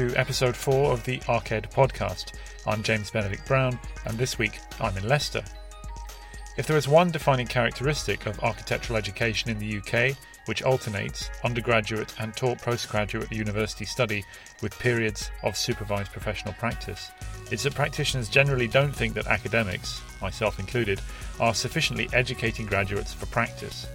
To episode 4 of the Arched podcast. I'm James Benedict Brown, and this week I'm in Leicester. If there is one defining characteristic of architectural education in the UK, which alternates undergraduate and taught postgraduate university study with periods of supervised professional practice, it's that practitioners generally don't think that academics, myself included, are sufficiently educating graduates for practice.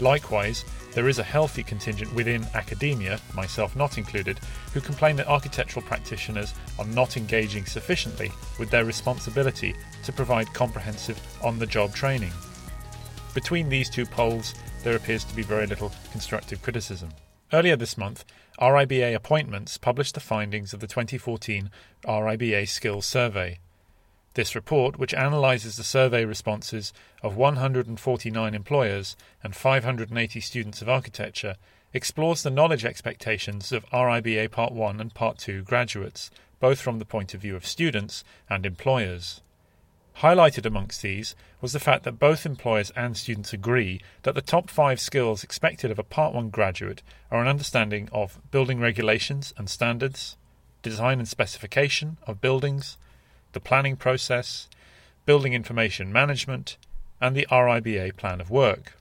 Likewise, there is a healthy contingent within academia, myself not included, who complain that architectural practitioners are not engaging sufficiently with their responsibility to provide comprehensive on the job training. Between these two poles, there appears to be very little constructive criticism. Earlier this month, RIBA Appointments published the findings of the 2014 RIBA Skills Survey. This report, which analyses the survey responses of 149 employers and 580 students of architecture, explores the knowledge expectations of RIBA Part 1 and Part 2 graduates, both from the point of view of students and employers. Highlighted amongst these was the fact that both employers and students agree that the top five skills expected of a Part 1 graduate are an understanding of building regulations and standards, design and specification of buildings, the planning process, building information management, and the RIBA plan of work.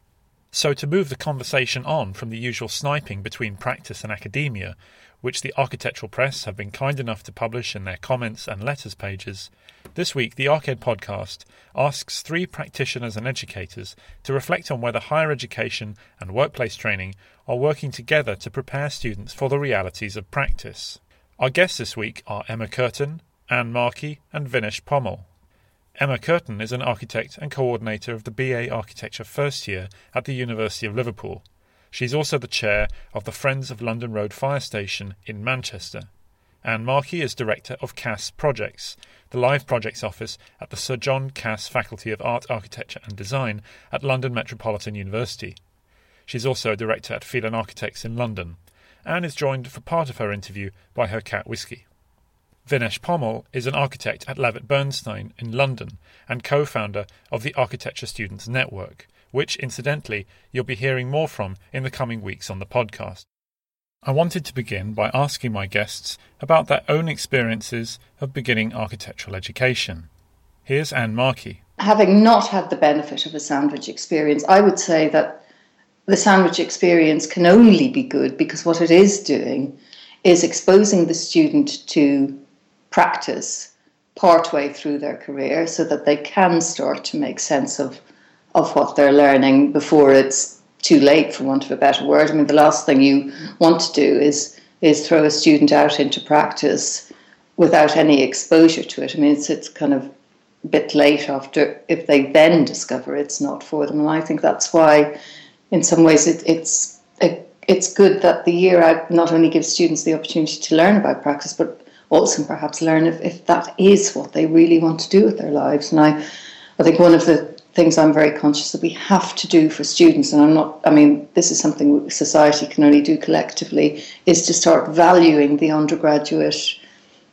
So, to move the conversation on from the usual sniping between practice and academia, which the architectural press have been kind enough to publish in their comments and letters pages, this week the Arched podcast asks three practitioners and educators to reflect on whether higher education and workplace training are working together to prepare students for the realities of practice. Our guests this week are Emma Curtin, Anne Markey, and Vinesh Pomal. Emma Curtin is an architect and coordinator of the BA Architecture first year at the University of Liverpool. She's also the chair of the Friends of London Road Fire Station in Manchester. Anne Markey is director of CAS Projects, the live projects office at the Sir John Cass Faculty of Art, Architecture and Design at London Metropolitan University. She's also a director at Phelan Architects in London. Anne is joined for part of her interview by her cat Whisky. Vinesh Pomal is an architect at Levitt Bernstein in London and co founder of the Architecture Students Network, which, incidentally, you'll be hearing more from in the coming weeks on the podcast. I wanted to begin by asking my guests about their own experiences of beginning architectural education. Here's Anne Markey. Having not had the benefit of a sandwich experience, I would say that the sandwich experience can only be good because what it is doing is exposing the student to practice partway through their career so that they can start to make sense of of what they're learning before it's too late for want of a better word. I mean the last thing you want to do is is throw a student out into practice without any exposure to it. I mean it's it's kind of a bit late after if they then discover it's not for them. And I think that's why in some ways it, it's it, it's good that the year out not only gives students the opportunity to learn about practice but also perhaps learn if, if that is what they really want to do with their lives. And I, I think one of the things I'm very conscious that we have to do for students, and I'm not, I mean, this is something society can only do collectively, is to start valuing the undergraduate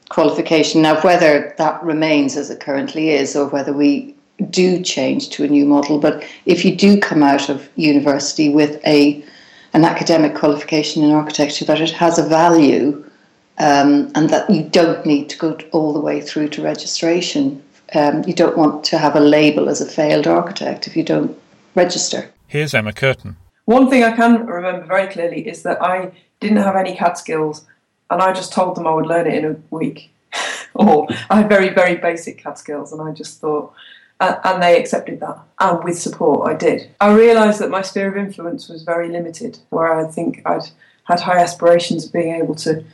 qualification. Now, whether that remains as it currently is or whether we do change to a new model, but if you do come out of university with a an academic qualification in architecture, that it has a value um, and that you don't need to go all the way through to registration. Um, you don't want to have a label as a failed architect if you don't register. Here's Emma Curtin. One thing I can remember very clearly is that I didn't have any CAD skills, and I just told them I would learn it in a week. or I had very, very basic CAD skills, and I just thought, uh, and they accepted that. And with support, I did. I realised that my sphere of influence was very limited, where I think I'd had high aspirations of being able to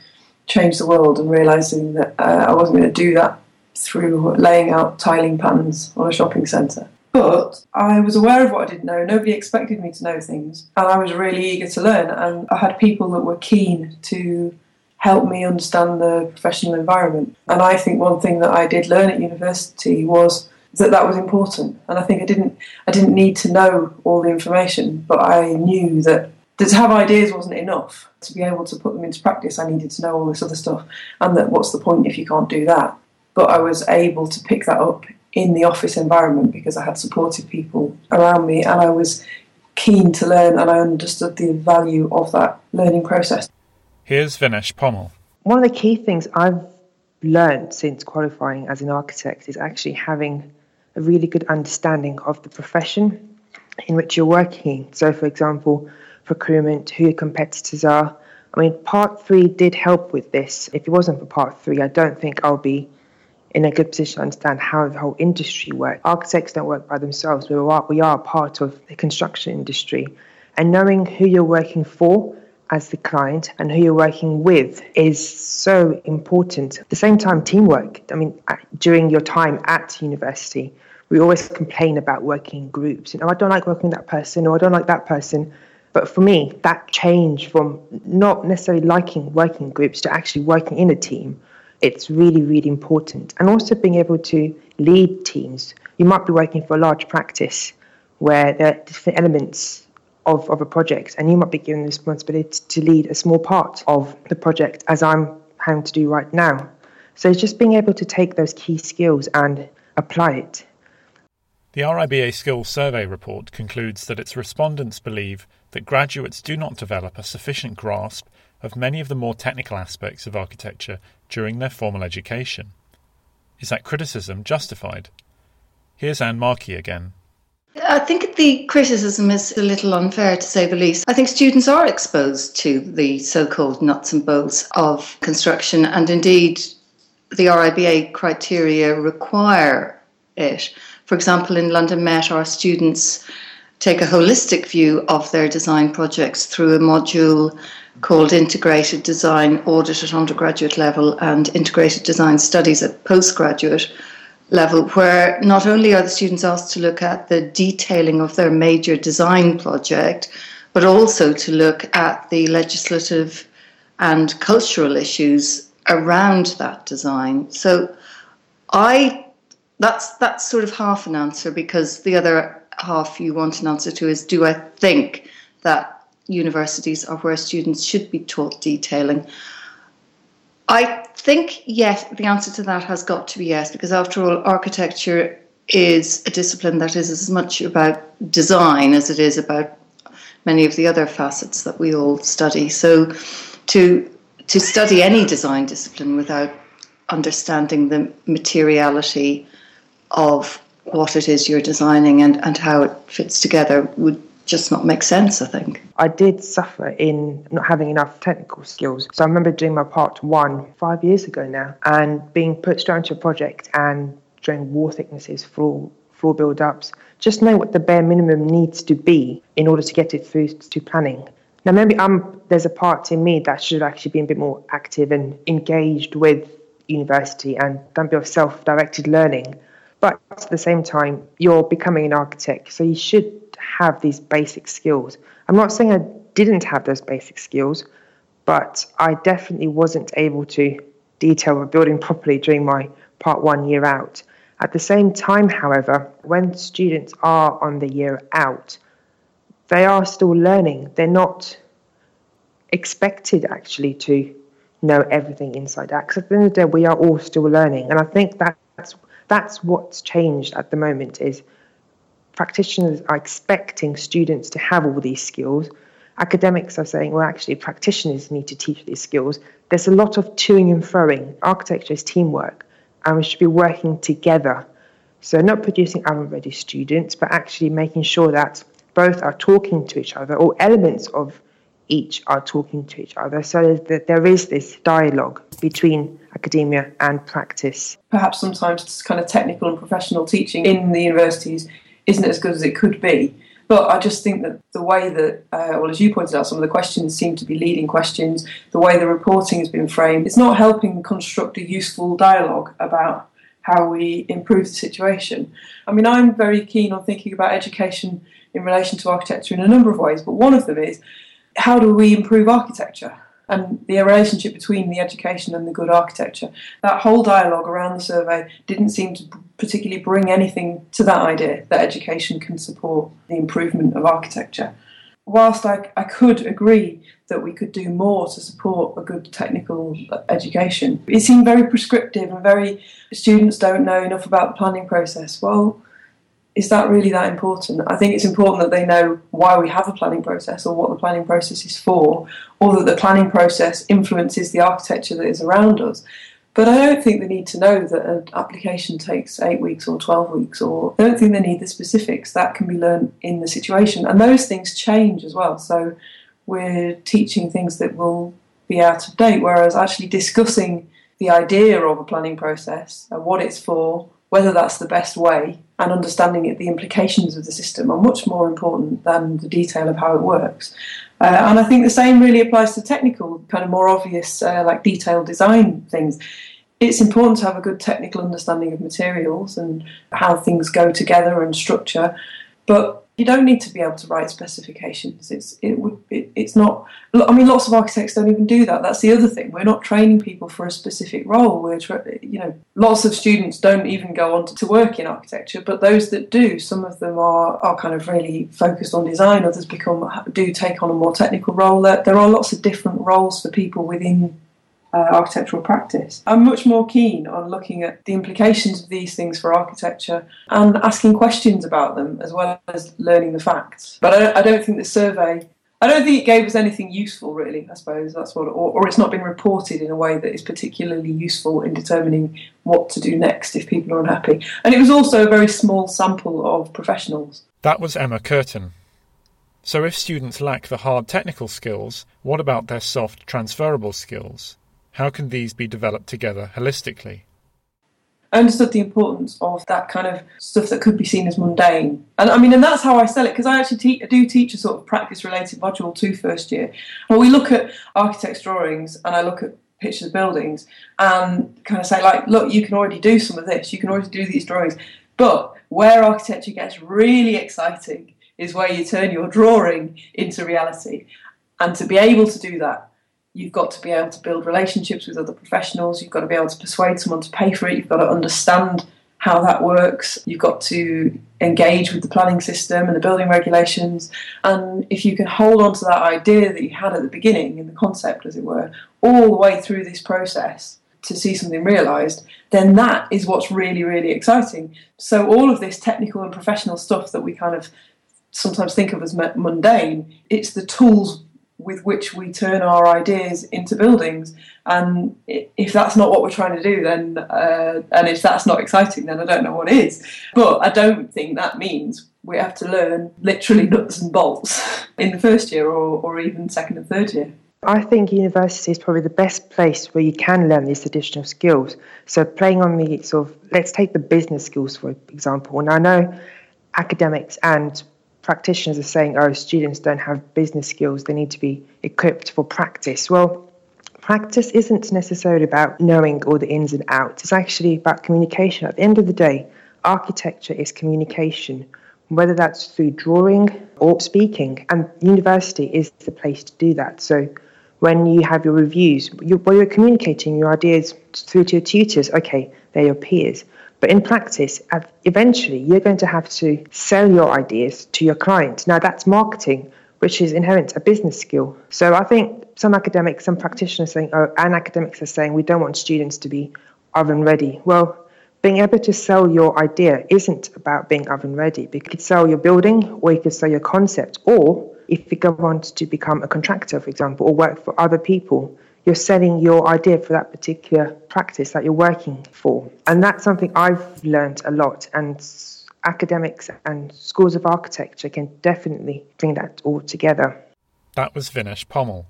change the world and realizing that uh, I wasn't going to do that through laying out tiling patterns on a shopping centre. But I was aware of what I didn't know. Nobody expected me to know things, and I was really eager to learn. And I had people that were keen to help me understand the professional environment. And I think one thing that I did learn at university was that that was important. And I think I didn't I didn't need to know all the information, but I knew that to have ideas wasn't enough. To be able to put them into practice, I needed to know all this other stuff. And that what's the point if you can't do that? But I was able to pick that up in the office environment because I had supportive people around me and I was keen to learn and I understood the value of that learning process. Here's Vinesh Pomal. One of the key things I've learned since qualifying as an architect is actually having a really good understanding of the profession in which you're working. So, for example, procurement, who your competitors are. I mean, part three did help with this. If it wasn't for part three, I don't think I'll be in a good position to understand how the whole industry works. Architects don't work by themselves. We are, we are part of the construction industry. And knowing who you're working for as the client and who you're working with is so important. At the same time, teamwork. I mean, during your time at university, we always complain about working in groups. You know, I don't like working with that person or I don't like that person. But for me, that change from not necessarily liking working groups to actually working in a team, it's really, really important. And also being able to lead teams. You might be working for a large practice where there are different elements of, of a project, and you might be given the responsibility to lead a small part of the project, as I'm having to do right now. So it's just being able to take those key skills and apply it. The RIBA Skills Survey report concludes that its respondents believe that graduates do not develop a sufficient grasp of many of the more technical aspects of architecture during their formal education. Is that criticism justified? Here's Anne Markey again. I think the criticism is a little unfair to say the least. I think students are exposed to the so called nuts and bolts of construction, and indeed, the RIBA criteria require it. For example, in London Met, our students take a holistic view of their design projects through a module called Integrated Design Audit at undergraduate level and Integrated Design Studies at postgraduate level, where not only are the students asked to look at the detailing of their major design project, but also to look at the legislative and cultural issues around that design. So I that's that's sort of half an answer because the other half you want an answer to is do I think that universities are where students should be taught detailing? I think yes, the answer to that has got to be yes, because after all, architecture is a discipline that is as much about design as it is about many of the other facets that we all study. So to to study any design discipline without understanding the materiality of what it is you're designing and, and how it fits together would just not make sense, I think. I did suffer in not having enough technical skills. So I remember doing my part one five years ago now and being put straight into a project and doing wall thicknesses, floor, floor build ups, just know what the bare minimum needs to be in order to get it through to planning. Now, maybe I'm, there's a part in me that should actually be a bit more active and engaged with university and done a bit of self directed learning. But at the same time, you're becoming an architect, so you should have these basic skills. I'm not saying I didn't have those basic skills, but I definitely wasn't able to detail a building properly during my part one year out. At the same time, however, when students are on the year out, they are still learning. They're not expected actually to know everything inside out. Because at the end of the day, we are all still learning, and I think that's that's what's changed at the moment is practitioners are expecting students to have all these skills. Academics are saying, well, actually, practitioners need to teach these skills. There's a lot of toing and froing. Architecture is teamwork, and we should be working together. So, not producing oven ready students, but actually making sure that both are talking to each other, or elements of each are talking to each other, so that there is this dialogue between academia and practice. Perhaps sometimes kind of technical and professional teaching in the universities isn't as good as it could be. But I just think that the way that, uh, well, as you pointed out, some of the questions seem to be leading questions. The way the reporting has been framed, it's not helping construct a useful dialogue about how we improve the situation. I mean, I'm very keen on thinking about education in relation to architecture in a number of ways, but one of them is how do we improve architecture? and the relationship between the education and the good architecture. That whole dialogue around the survey didn't seem to particularly bring anything to that idea that education can support the improvement of architecture. Whilst I, I could agree that we could do more to support a good technical education, it seemed very prescriptive and very students don't know enough about the planning process. Well, is that really that important? I think it's important that they know why we have a planning process or what the planning process is for, or that the planning process influences the architecture that is around us. But I don't think they need to know that an application takes eight weeks or 12 weeks, or I don't think they need the specifics. That can be learned in the situation. And those things change as well. So we're teaching things that will be out of date, whereas actually discussing the idea of a planning process and what it's for, whether that's the best way, and understanding it, the implications of the system are much more important than the detail of how it works. Uh, and I think the same really applies to technical, kind of more obvious, uh, like detailed design things. It's important to have a good technical understanding of materials and how things go together and structure, but you don't need to be able to write specifications. It's it would it, it's not. I mean, lots of architects don't even do that. That's the other thing. We're not training people for a specific role. We're you know lots of students don't even go on to, to work in architecture, but those that do, some of them are are kind of really focused on design. Others become do take on a more technical role. There, there are lots of different roles for people within uh, architectural practice. I'm much more keen on looking at the implications of these things for architecture and asking questions about them as well as learning the facts. But I don't, I don't think the survey. I don't think it gave us anything useful, really. I suppose that's what, or, or it's not been reported in a way that is particularly useful in determining what to do next if people are unhappy. And it was also a very small sample of professionals. That was Emma Curtin. So, if students lack the hard technical skills, what about their soft transferable skills? How can these be developed together holistically? I understood the importance of that kind of stuff that could be seen as mundane. And I mean, and that's how I sell it because I actually te- I do teach a sort of practice related module to first year. Well, we look at architects' drawings and I look at pictures of buildings and kind of say, like, look, you can already do some of this, you can already do these drawings. But where architecture gets really exciting is where you turn your drawing into reality. And to be able to do that you've got to be able to build relationships with other professionals, you've got to be able to persuade someone to pay for it, you've got to understand how that works, you've got to engage with the planning system and the building regulations. And if you can hold on to that idea that you had at the beginning, in the concept, as it were, all the way through this process to see something realised, then that is what's really, really exciting. So, all of this technical and professional stuff that we kind of sometimes think of as mundane, it's the tools with which we turn our ideas into buildings. And if that's not what we're trying to do, then uh, and if that's not exciting, then I don't know what is. But I don't think that means we have to learn literally nuts and bolts in the first year or, or even second and third year. I think university is probably the best place where you can learn these additional skills. So playing on the sort of let's take the business skills for example. And I know academics and practitioners are saying, oh, students don't have business skills, they need to be equipped for practice. Well, practice isn't necessarily about knowing all the ins and outs, it's actually about communication. At the end of the day, architecture is communication, whether that's through drawing or speaking, and university is the place to do that. So when you have your reviews, you're, you're communicating your ideas through to your tutors. Okay, they're your peers. But in practice, eventually you're going to have to sell your ideas to your client. Now, that's marketing, which is inherent a business skill. So I think some academics, some practitioners saying, oh, and academics are saying we don't want students to be oven ready. Well, being able to sell your idea isn't about being oven ready. You could sell your building or you could sell your concept. Or if you go on to become a contractor, for example, or work for other people, you're selling your idea for that particular practice that you're working for. And that's something I've learned a lot. And academics and schools of architecture can definitely bring that all together. That was Vinesh Pomal.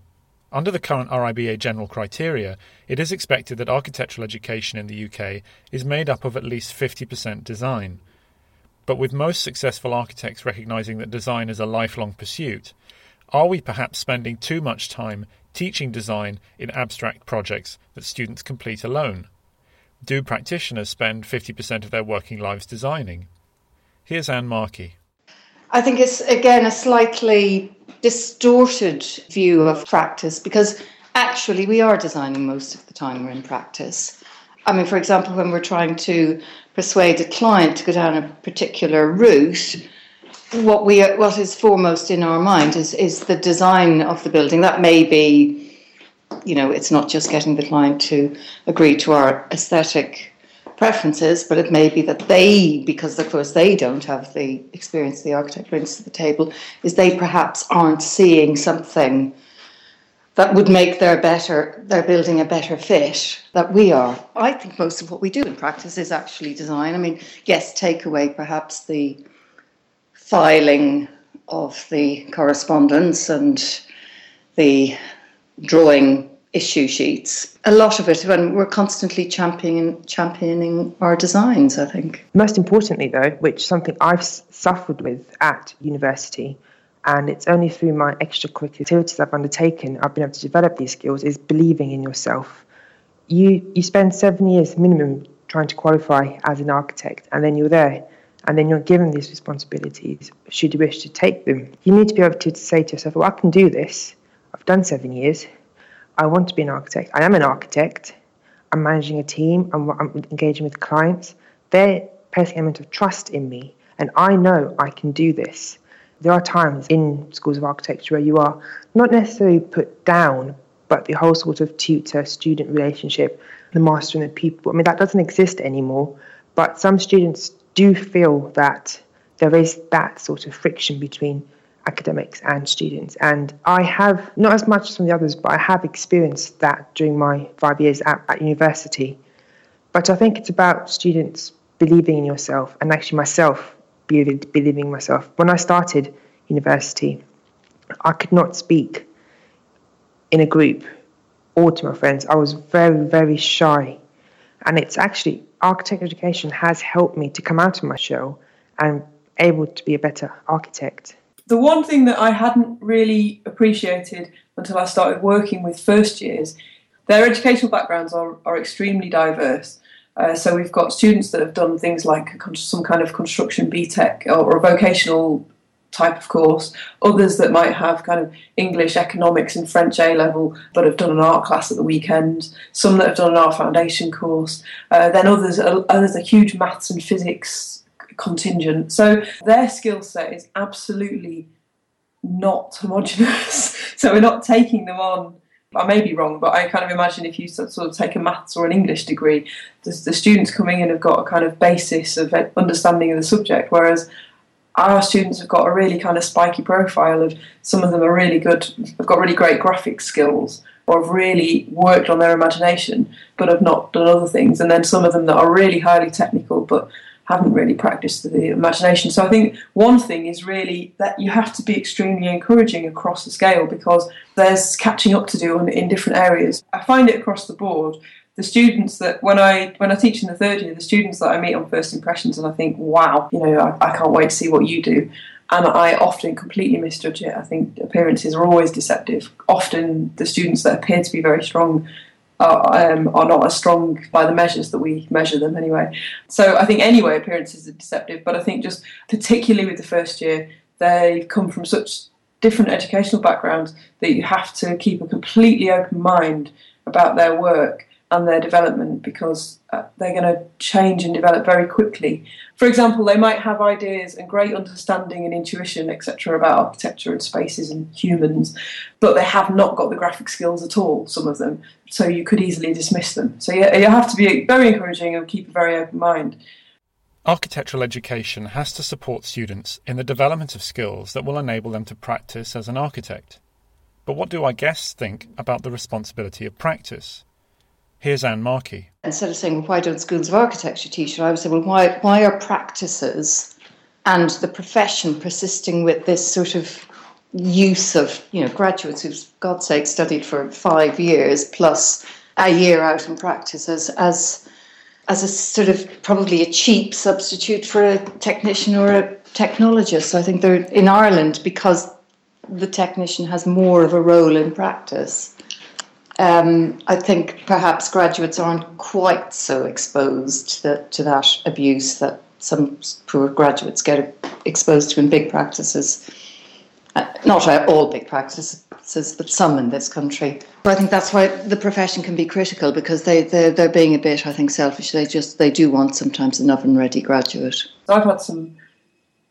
Under the current RIBA general criteria, it is expected that architectural education in the UK is made up of at least 50% design. But with most successful architects recognising that design is a lifelong pursuit, are we perhaps spending too much time teaching design in abstract projects that students complete alone? Do practitioners spend 50% of their working lives designing? Here's Anne Markey. I think it's, again, a slightly distorted view of practice because actually we are designing most of the time we're in practice. I mean, for example, when we're trying to persuade a client to go down a particular route, what we what is foremost in our mind is is the design of the building. That may be, you know, it's not just getting the client to agree to our aesthetic preferences, but it may be that they, because of course they don't have the experience the architect brings to the table, is they perhaps aren't seeing something that would make their better their building a better fit that we are. I think most of what we do in practice is actually design. I mean, yes, take away perhaps the filing of the correspondence and the drawing issue sheets. A lot of it, when we're constantly championing, championing our designs, I think. Most importantly, though, which something I've suffered with at university, and it's only through my extracurricular activities I've undertaken I've been able to develop these skills is believing in yourself. You you spend seven years minimum trying to qualify as an architect, and then you're there, and then you're given these responsibilities. Should you wish to take them, you need to be able to say to yourself, "Well, I can do this. I've done seven years. I want to be an architect. I am an architect. I'm managing a team. I'm, I'm engaging with clients. They're placing an element of trust in me, and I know I can do this." there are times in schools of architecture where you are not necessarily put down, but the whole sort of tutor student relationship, the master and the people, I mean, that doesn't exist anymore. But some students do feel that there is that sort of friction between academics and students. And I have, not as much as some of the others, but I have experienced that during my five years at, at university. But I think it's about students believing in yourself and actually myself believing myself. When I started university, I could not speak in a group or to my friends. I was very, very shy. And it's actually, architecture education has helped me to come out of my shell and able to be a better architect. The one thing that I hadn't really appreciated until I started working with first years, their educational backgrounds are, are extremely diverse. Uh, so we've got students that have done things like some kind of construction BTEC or, or vocational type of course. Others that might have kind of English, economics, and French A level, but have done an art class at the weekend. Some that have done an art foundation course. Uh, then others, are, others a huge maths and physics contingent. So their skill set is absolutely not homogenous. so we're not taking them on I may be wrong, but I kind of imagine if you sort of take a maths or an English degree, the, the students coming in have got a kind of basis of understanding of the subject, whereas our students have got a really kind of spiky profile of some of them are really good, have got really great graphic skills or have really worked on their imagination but have not done other things. And then some of them that are really highly technical but haven't really practiced the imagination. So I think one thing is really that you have to be extremely encouraging across the scale because there's catching up to do in, in different areas. I find it across the board. The students that when I when I teach in the third year, the students that I meet on first impressions, and I think, wow, you know, I, I can't wait to see what you do and I often completely misjudge it. I think appearances are always deceptive. Often the students that appear to be very strong are, um, are not as strong by the measures that we measure them anyway. So I think anyway appearances are deceptive, but I think just particularly with the first year, they've come from such different educational backgrounds that you have to keep a completely open mind about their work and their development because uh, they're going to change and develop very quickly. For example, they might have ideas and great understanding and intuition, etc., about architecture and spaces and humans, but they have not got the graphic skills at all, some of them, so you could easily dismiss them. So you, you have to be very encouraging and keep a very open mind. Architectural education has to support students in the development of skills that will enable them to practice as an architect. But what do our guests think about the responsibility of practice? Here's Anne Markey. Instead of saying, well, why don't schools of architecture teach it, I would say, well, why, why are practices and the profession persisting with this sort of use of, you know, graduates who've, God's sake, studied for five years plus a year out in practice as, as, as a sort of probably a cheap substitute for a technician or a technologist. I think they're in Ireland because the technician has more of a role in practice um, I think perhaps graduates aren't quite so exposed to, that, to that abuse that some poor graduates get exposed to in big practices. Uh, not all big practices, but some in this country. But I think that's why the profession can be critical because they they're, they're being a bit, I think, selfish. They just they do want sometimes an oven ready graduate. I've had some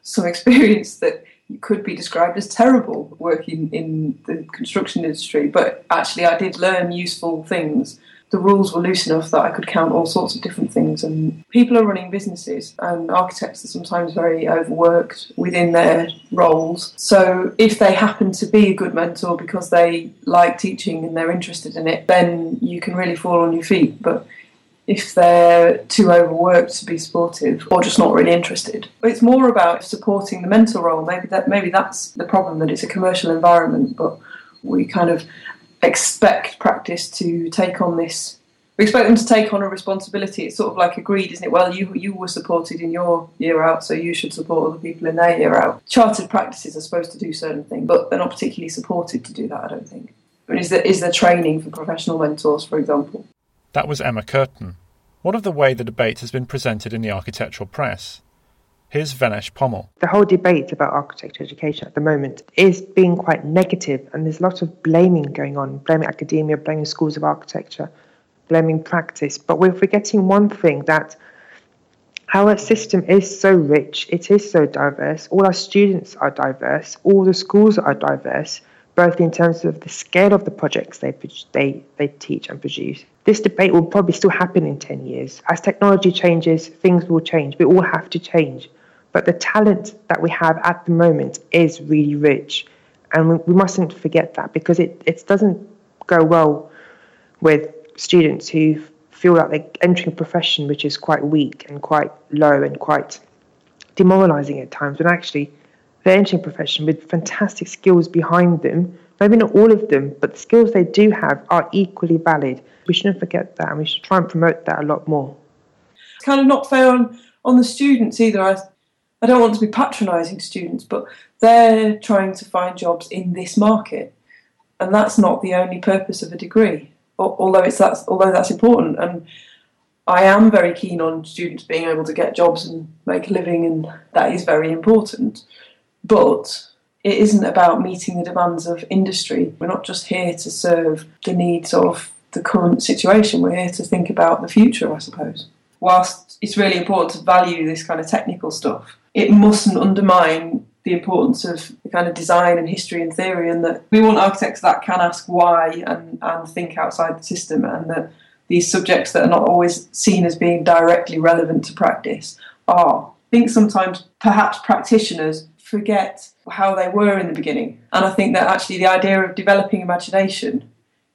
some experience that could be described as terrible working in the construction industry, but actually I did learn useful things the rules were loose enough that I could count all sorts of different things. And people are running businesses, and architects are sometimes very overworked within their roles. So if they happen to be a good mentor because they like teaching and they're interested in it, then you can really fall on your feet. But if they're too overworked to be supportive or just not really interested. It's more about supporting the mentor role. Maybe that maybe that's the problem that it's a commercial environment, but we kind of expect practice to take on this. We expect them to take on a responsibility. It's sort of like agreed, isn't it? Well, you you were supported in your year out, so you should support other people in their year out. Chartered practices are supposed to do certain things, but they're not particularly supported to do that. I don't think. I mean, is there is there training for professional mentors, for example? That was Emma Curtin. What of the way the debate has been presented in the architectural press? Here's Vinesh Pomal. The whole debate about architecture education at the moment is being quite negative, and there's lots of blaming going on blaming academia, blaming schools of architecture, blaming practice. But we're forgetting one thing that our system is so rich, it is so diverse, all our students are diverse, all the schools are diverse, both in terms of the scale of the projects they, they, they teach and produce. This debate will probably still happen in 10 years. As technology changes, things will change. We all have to change. But the talent that we have at the moment is really rich. And we, we mustn't forget that because it, it doesn't go well with students who feel like they're entering a profession which is quite weak and quite low and quite demoralizing at times when actually they're entering a profession with fantastic skills behind them. Maybe not all of them, but the skills they do have are equally valid. We shouldn't forget that and we should try and promote that a lot more. It's kind of not fair on, on the students either. I I don't want to be patronising students, but they're trying to find jobs in this market, and that's not the only purpose of a degree. Although it's that's although that's important, and I am very keen on students being able to get jobs and make a living, and that is very important. But it isn't about meeting the demands of industry. We're not just here to serve the needs of the current situation. We're here to think about the future, I suppose. Whilst it's really important to value this kind of technical stuff, it mustn't undermine the importance of the kind of design and history and theory, and that we want architects that can ask why and, and think outside the system, and that these subjects that are not always seen as being directly relevant to practice are. I think sometimes perhaps practitioners forget how they were in the beginning, and I think that actually the idea of developing imagination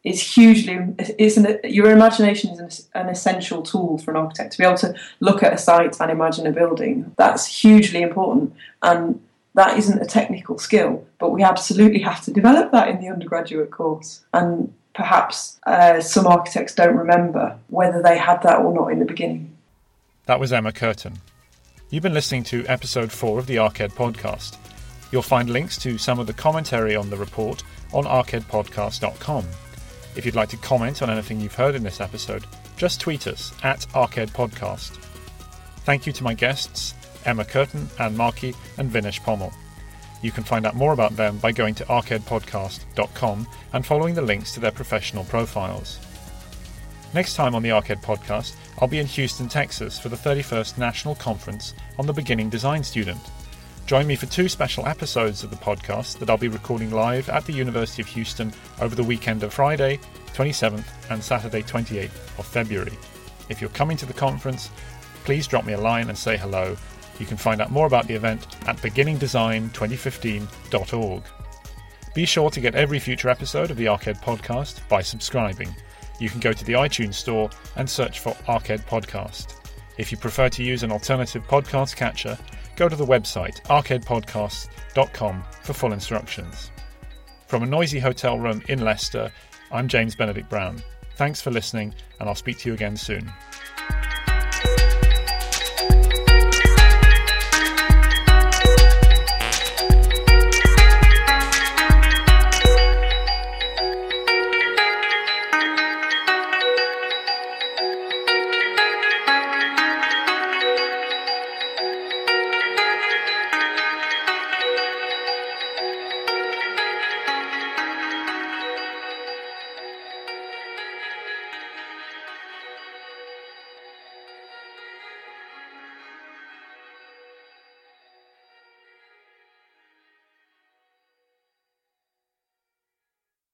is hugely is an, your imagination is an, an, essential tool for an architect to be able to look at a site and imagine a building. That's hugely important and that isn't a technical skill but we absolutely have to develop that in the undergraduate course. And perhaps uh, some architects don't remember whether they had that or not in the beginning. That was emma curtin. You've been listening to episode 4 of the arched podcast you'll find links to some of the commentary on the report on archedpodcast.com if you'd like to comment on anything you've heard in this episode, just tweet us at Arched Podcast. Thank you to my guests, Emma Curtin, Anne Markey, and Vinesh Pomal. You can find out more about them by going to archedpodcast.com and following the links to their professional profiles. Next time on the Arched Podcast, I'll be in Houston, Texas for the 31st National Conference on the Beginning Design Student. Join me for two special episodes of the podcast that I'll be recording live at the University of Houston over the weekend of Friday, 27th, and Saturday, 28th of February. If you're coming to the conference, please drop me a line and say hello. You can find out more about the event at beginningdesign2015.org. Be sure to get every future episode of the Arched Podcast by subscribing. You can go to the iTunes Store and search for Arched Podcast. If you prefer to use an alternative podcast catcher, go to the website archedpodcast.com for full instructions. From a noisy hotel room in Leicester, I'm James Benedict Brown. Thanks for listening, and I'll speak to you again soon.